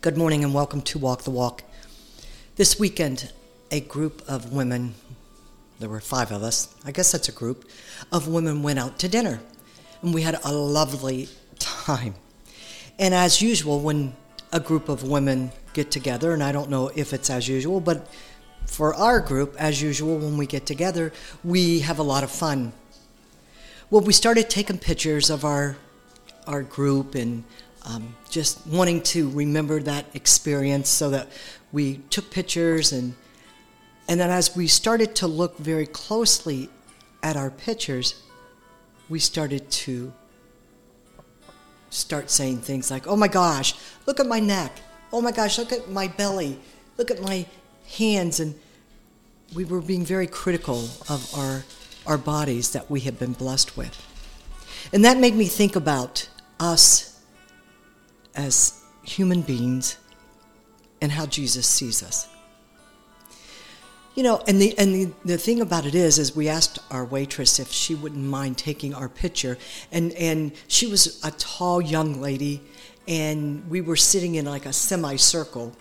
Good morning and welcome to Walk the Walk. This weekend, a group of women, there were five of us, I guess that's a group, of women went out to dinner. And we had a lovely time. And as usual, when a group of women get together, and I don't know if it's as usual, but for our group, as usual, when we get together, we have a lot of fun. Well, we started taking pictures of our our group and um, just wanting to remember that experience so that we took pictures and and then as we started to look very closely at our pictures we started to start saying things like oh my gosh look at my neck. Oh my gosh look at my belly. Look at my hands. And we were being very critical of our our bodies that we had been blessed with. And that made me think about us as human beings and how Jesus sees us. You know, and the and the, the thing about it is, is we asked our waitress if she wouldn't mind taking our picture, and and she was a tall young lady, and we were sitting in like a semicircle,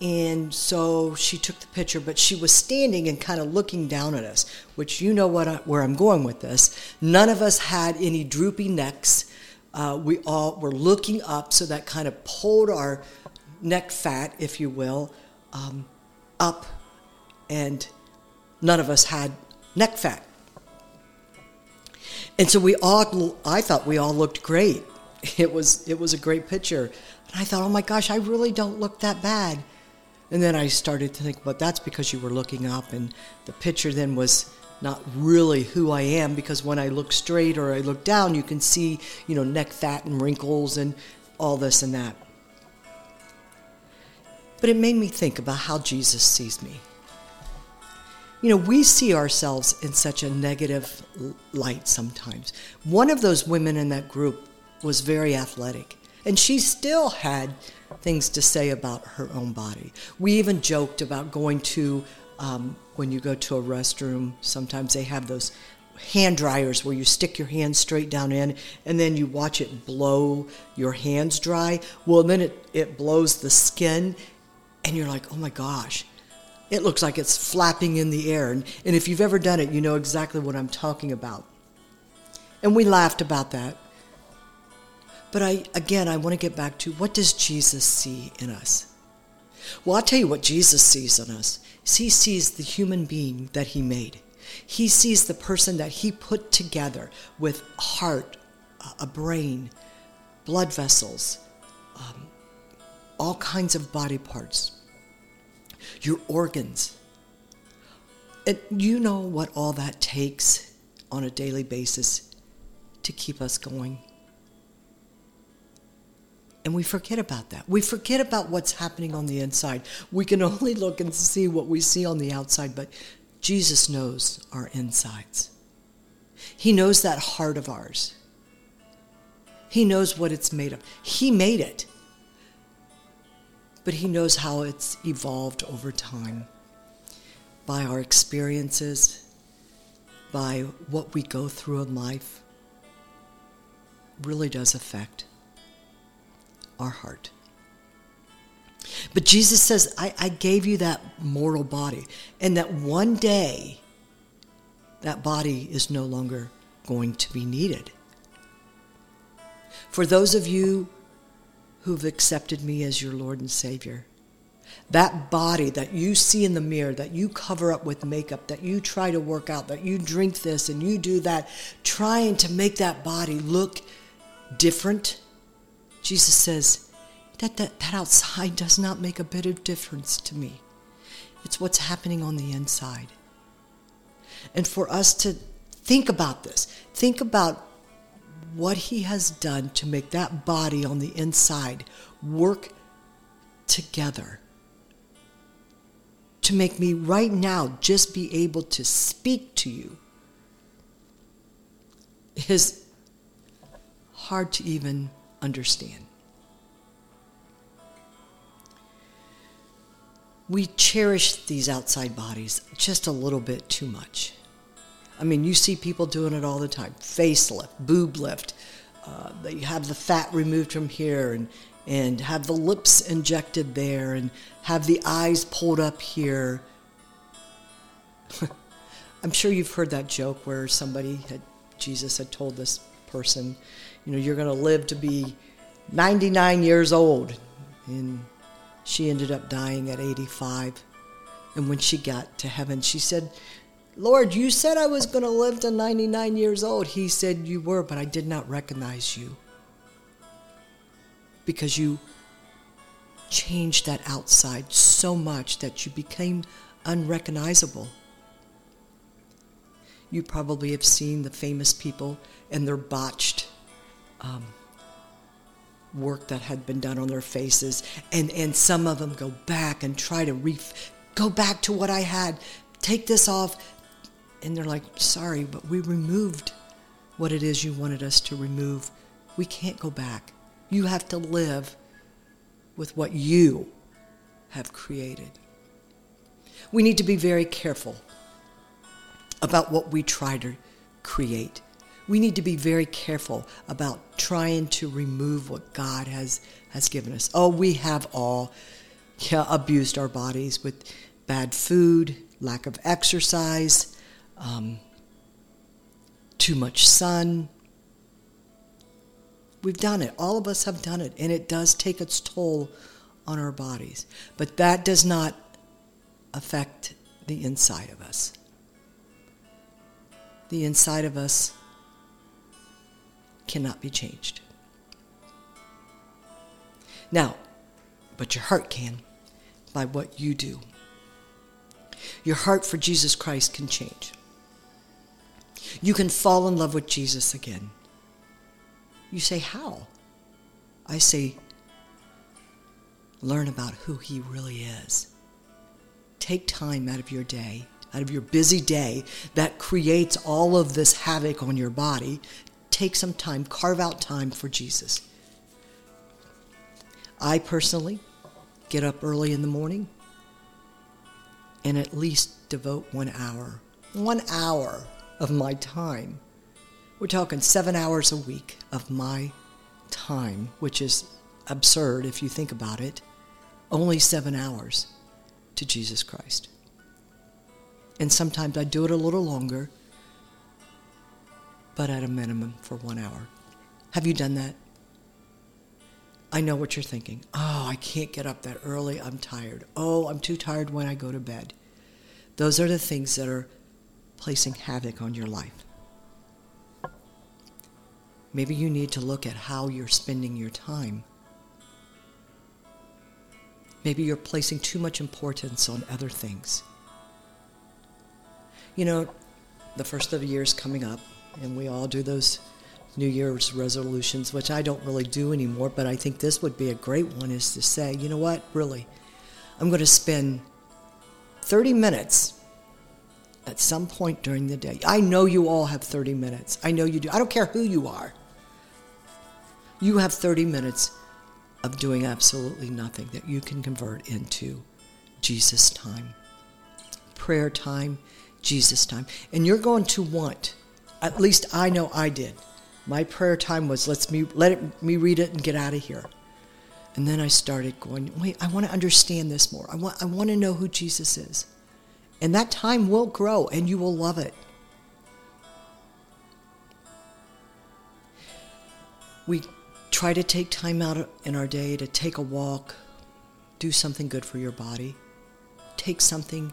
and so she took the picture, but she was standing and kind of looking down at us, which you know what I, where I'm going with this. None of us had any droopy necks uh, we all were looking up, so that kind of pulled our neck fat, if you will, um, up, and none of us had neck fat. And so we all, I thought we all looked great. It was, it was a great picture. And I thought, oh my gosh, I really don't look that bad. And then I started to think, well, that's because you were looking up, and the picture then was not really who I am because when I look straight or I look down, you can see, you know, neck fat and wrinkles and all this and that. But it made me think about how Jesus sees me. You know, we see ourselves in such a negative light sometimes. One of those women in that group was very athletic, and she still had things to say about her own body. We even joked about going to um, when you go to a restroom, sometimes they have those hand dryers where you stick your hands straight down in and then you watch it blow your hands dry. Well, then it, it blows the skin, and you're like, oh my gosh, it looks like it's flapping in the air. And, and if you've ever done it, you know exactly what I'm talking about. And we laughed about that. But I, again, I want to get back to what does Jesus see in us? Well, I'll tell you what Jesus sees in us. He sees the human being that he made. He sees the person that he put together with heart, a brain, blood vessels, um, all kinds of body parts, your organs. And you know what all that takes on a daily basis to keep us going. And we forget about that. We forget about what's happening on the inside. We can only look and see what we see on the outside, but Jesus knows our insides. He knows that heart of ours. He knows what it's made of. He made it. But He knows how it's evolved over time by our experiences, by what we go through in life. Really does affect our heart. But Jesus says, I, I gave you that mortal body, and that one day that body is no longer going to be needed. For those of you who've accepted me as your Lord and Savior, that body that you see in the mirror, that you cover up with makeup, that you try to work out, that you drink this and you do that, trying to make that body look different Jesus says, that, that, that outside does not make a bit of difference to me. It's what's happening on the inside. And for us to think about this, think about what he has done to make that body on the inside work together. To make me right now just be able to speak to you is hard to even understand. We cherish these outside bodies just a little bit too much. I mean, you see people doing it all the time facelift, boob lift, uh, they have the fat removed from here and, and have the lips injected there and have the eyes pulled up here. I'm sure you've heard that joke where somebody had, Jesus had told this person, you know, you're going to live to be 99 years old. And she ended up dying at 85. And when she got to heaven, she said, Lord, you said I was going to live to 99 years old. He said, You were, but I did not recognize you. Because you changed that outside so much that you became unrecognizable. You probably have seen the famous people and their botched um, work that had been done on their faces, and, and some of them go back and try to re- go back to what I had, take this off, and they're like, sorry, but we removed what it is you wanted us to remove. We can't go back. You have to live with what you have created. We need to be very careful about what we try to create. We need to be very careful about trying to remove what God has, has given us. Oh, we have all yeah, abused our bodies with bad food, lack of exercise, um, too much sun. We've done it. All of us have done it, and it does take its toll on our bodies. But that does not affect the inside of us. The inside of us cannot be changed. Now, but your heart can by what you do. Your heart for Jesus Christ can change. You can fall in love with Jesus again. You say, How? I say, Learn about who he really is. Take time out of your day, out of your busy day that creates all of this havoc on your body. Take some time, carve out time for Jesus. I personally get up early in the morning and at least devote one hour. One hour of my time. We're talking seven hours a week of my time, which is absurd if you think about it. Only seven hours to Jesus Christ. And sometimes I do it a little longer, but at a minimum for one hour. Have you done that? I know what you're thinking. Oh, I can't get up that early. I'm tired. Oh, I'm too tired when I go to bed. Those are the things that are placing havoc on your life. Maybe you need to look at how you're spending your time. Maybe you're placing too much importance on other things. You know, the first of the year is coming up, and we all do those New Year's resolutions, which I don't really do anymore, but I think this would be a great one is to say, you know what, really, I'm going to spend 30 minutes at some point during the day. I know you all have 30 minutes. I know you do. I don't care who you are. You have 30 minutes of doing absolutely nothing that you can convert into Jesus time. Prayer time, Jesus time. And you're going to want, at least I know I did. My prayer time was let's me let it, me read it and get out of here. And then I started going, wait, I want to understand this more. I want I want to know who Jesus is. And that time will grow and you will love it. We try to take time out in our day to take a walk, do something good for your body. Take something,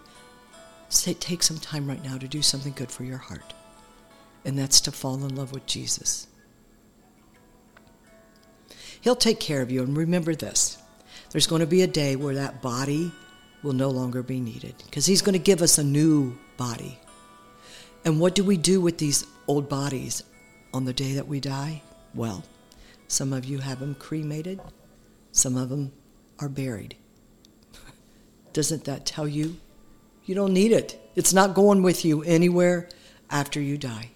take some time right now to do something good for your heart. And that's to fall in love with Jesus. He'll take care of you. And remember this there's going to be a day where that body will no longer be needed because He's going to give us a new body. And what do we do with these old bodies on the day that we die? Well, some of you have them cremated, some of them are buried. Doesn't that tell you you don't need it? It's not going with you anywhere after you die.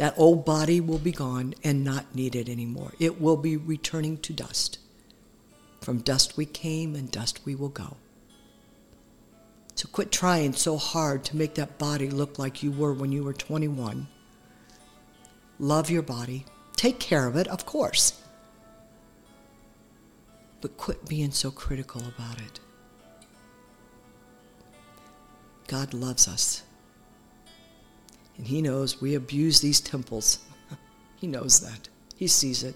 That old body will be gone and not needed anymore. It will be returning to dust. From dust we came, and dust we will go. So quit trying so hard to make that body look like you were when you were 21. Love your body. Take care of it, of course. But quit being so critical about it. God loves us. And He knows we abuse these temples. he knows that. He sees it.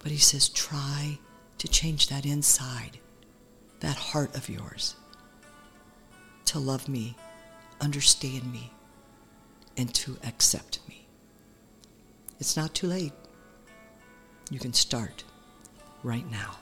But He says, try to change that inside, that heart of yours, to love me, understand me, and to accept me. It's not too late. You can start right now.